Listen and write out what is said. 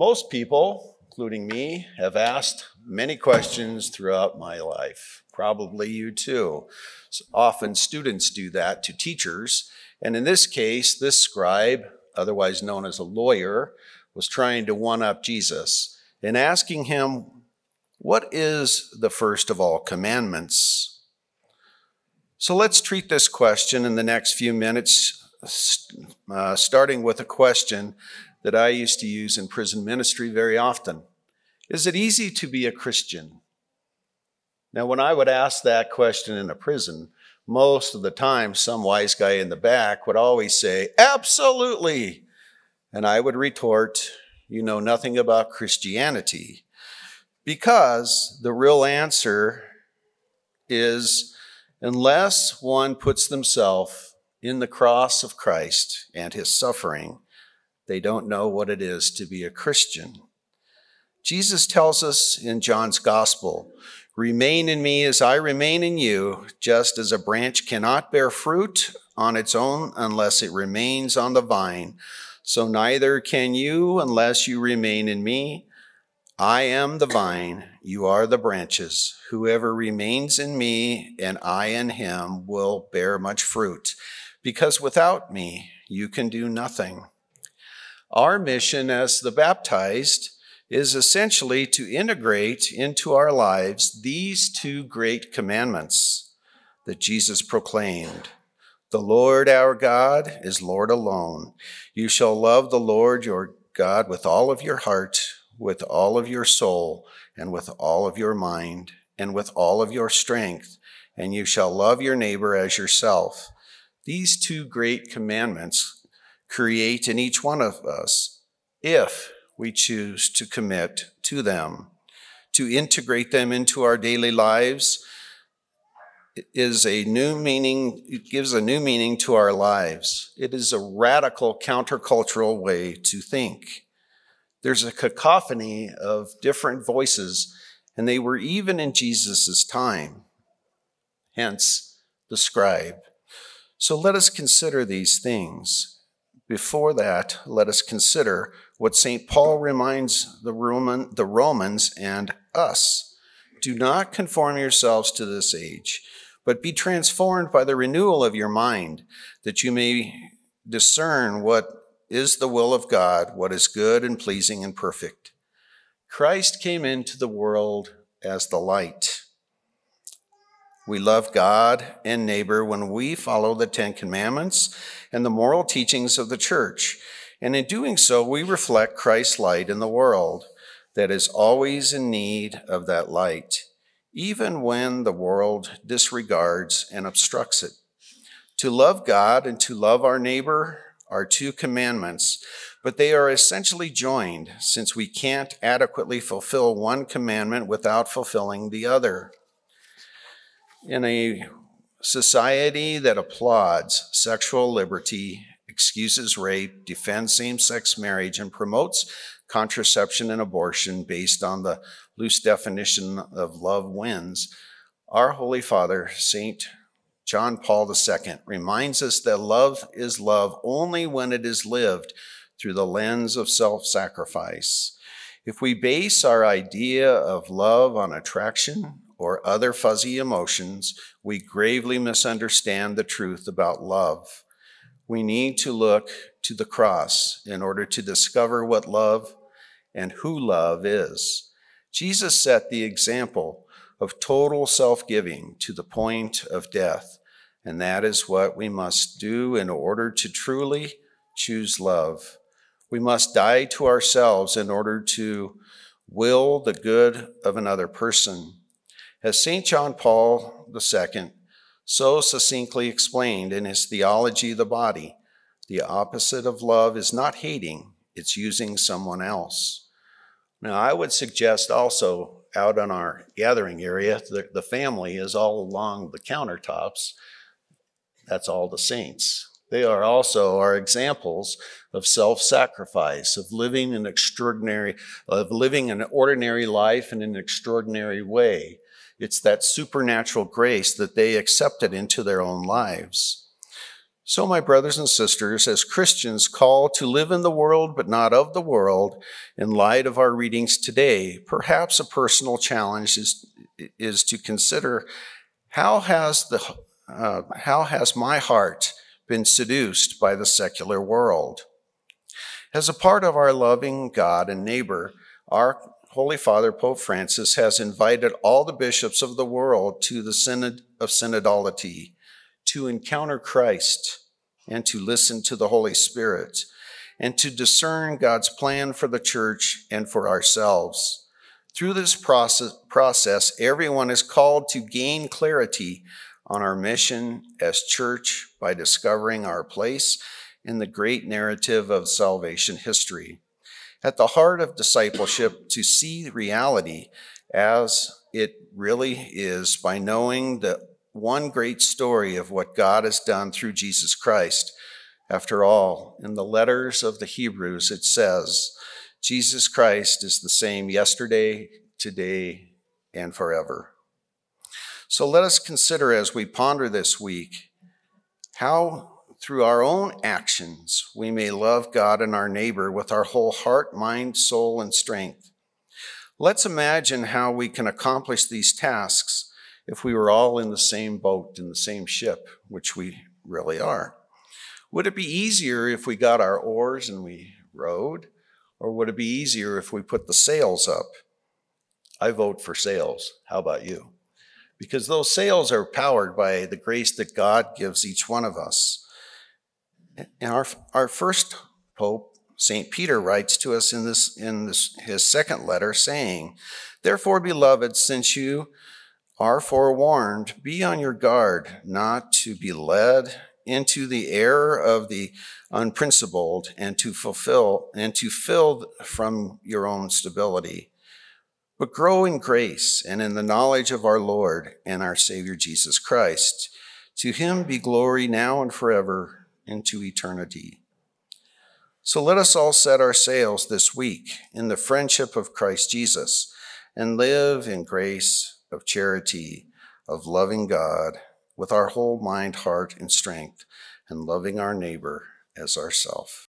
Most people, including me, have asked many questions throughout my life. Probably you too. So often students do that to teachers. And in this case, this scribe, otherwise known as a lawyer, was trying to one up Jesus and asking him, What is the first of all commandments? So let's treat this question in the next few minutes, uh, starting with a question that I used to use in prison ministry very often Is it easy to be a Christian? Now, when I would ask that question in a prison, most of the time, some wise guy in the back would always say, Absolutely. And I would retort, You know nothing about Christianity. Because the real answer is unless one puts themselves in the cross of Christ and his suffering, they don't know what it is to be a Christian. Jesus tells us in John's gospel, Remain in me as I remain in you, just as a branch cannot bear fruit on its own unless it remains on the vine. So neither can you unless you remain in me. I am the vine, you are the branches. Whoever remains in me and I in him will bear much fruit, because without me you can do nothing. Our mission as the baptized is essentially to integrate into our lives these two great commandments that Jesus proclaimed. The Lord our God is Lord alone. You shall love the Lord your God with all of your heart, with all of your soul, and with all of your mind, and with all of your strength, and you shall love your neighbor as yourself. These two great commandments create in each one of us if we choose to commit to them. To integrate them into our daily lives is a new meaning, it gives a new meaning to our lives. It is a radical countercultural way to think. There's a cacophony of different voices, and they were even in Jesus' time, hence the scribe. So let us consider these things. Before that, let us consider what St. Paul reminds the, Roman, the Romans and us. Do not conform yourselves to this age, but be transformed by the renewal of your mind, that you may discern what is the will of God, what is good and pleasing and perfect. Christ came into the world as the light. We love God and neighbor when we follow the Ten Commandments and the moral teachings of the church. And in doing so, we reflect Christ's light in the world that is always in need of that light, even when the world disregards and obstructs it. To love God and to love our neighbor are two commandments, but they are essentially joined since we can't adequately fulfill one commandment without fulfilling the other in a society that applauds sexual liberty, excuses rape, defends same sex marriage, and promotes contraception and abortion based on the loose definition of love wins, our Holy Father, St. John Paul II, reminds us that love is love only when it is lived through the lens of self sacrifice. If we base our idea of love on attraction or other fuzzy emotions, we gravely misunderstand the truth about love. We need to look to the cross in order to discover what love and who love is. Jesus set the example of total self giving to the point of death, and that is what we must do in order to truly choose love. We must die to ourselves in order to will the good of another person. As St. John Paul II so succinctly explained in his Theology of the Body, the opposite of love is not hating, it's using someone else. Now, I would suggest also out on our gathering area, the, the family is all along the countertops. That's all the saints. They are also our examples of self-sacrifice, of living an extraordinary, of living an ordinary life in an extraordinary way. It's that supernatural grace that they accepted into their own lives. So, my brothers and sisters, as Christians called to live in the world but not of the world, in light of our readings today, perhaps a personal challenge is, is to consider how has, the, uh, how has my heart been seduced by the secular world? As a part of our loving God and neighbor, our Holy Father Pope Francis has invited all the bishops of the world to the Synod of Synodality to encounter Christ and to listen to the Holy Spirit and to discern God's plan for the church and for ourselves. Through this process, process, everyone is called to gain clarity on our mission as church by discovering our place in the great narrative of salvation history. At the heart of discipleship, to see reality as it really is by knowing the one great story of what God has done through Jesus Christ. After all, in the letters of the Hebrews, it says, Jesus Christ is the same yesterday, today, and forever. So let us consider as we ponder this week how, through our own actions, we may love God and our neighbor with our whole heart, mind, soul, and strength. Let's imagine how we can accomplish these tasks if we were all in the same boat, in the same ship, which we really are. Would it be easier if we got our oars and we rowed? Or would it be easier if we put the sails up? I vote for sails. How about you? Because those sails are powered by the grace that God gives each one of us. And our, our first Pope, St. Peter, writes to us in, this, in this, his second letter, saying, Therefore, beloved, since you are forewarned, be on your guard not to be led into the error of the unprincipled and to fulfill and to fill from your own stability. But grow in grace and in the knowledge of our Lord and our Savior Jesus Christ. To him be glory now and forever into eternity. So let us all set our sails this week in the friendship of Christ Jesus and live in grace of charity, of loving God with our whole mind, heart, and strength, and loving our neighbor as ourself.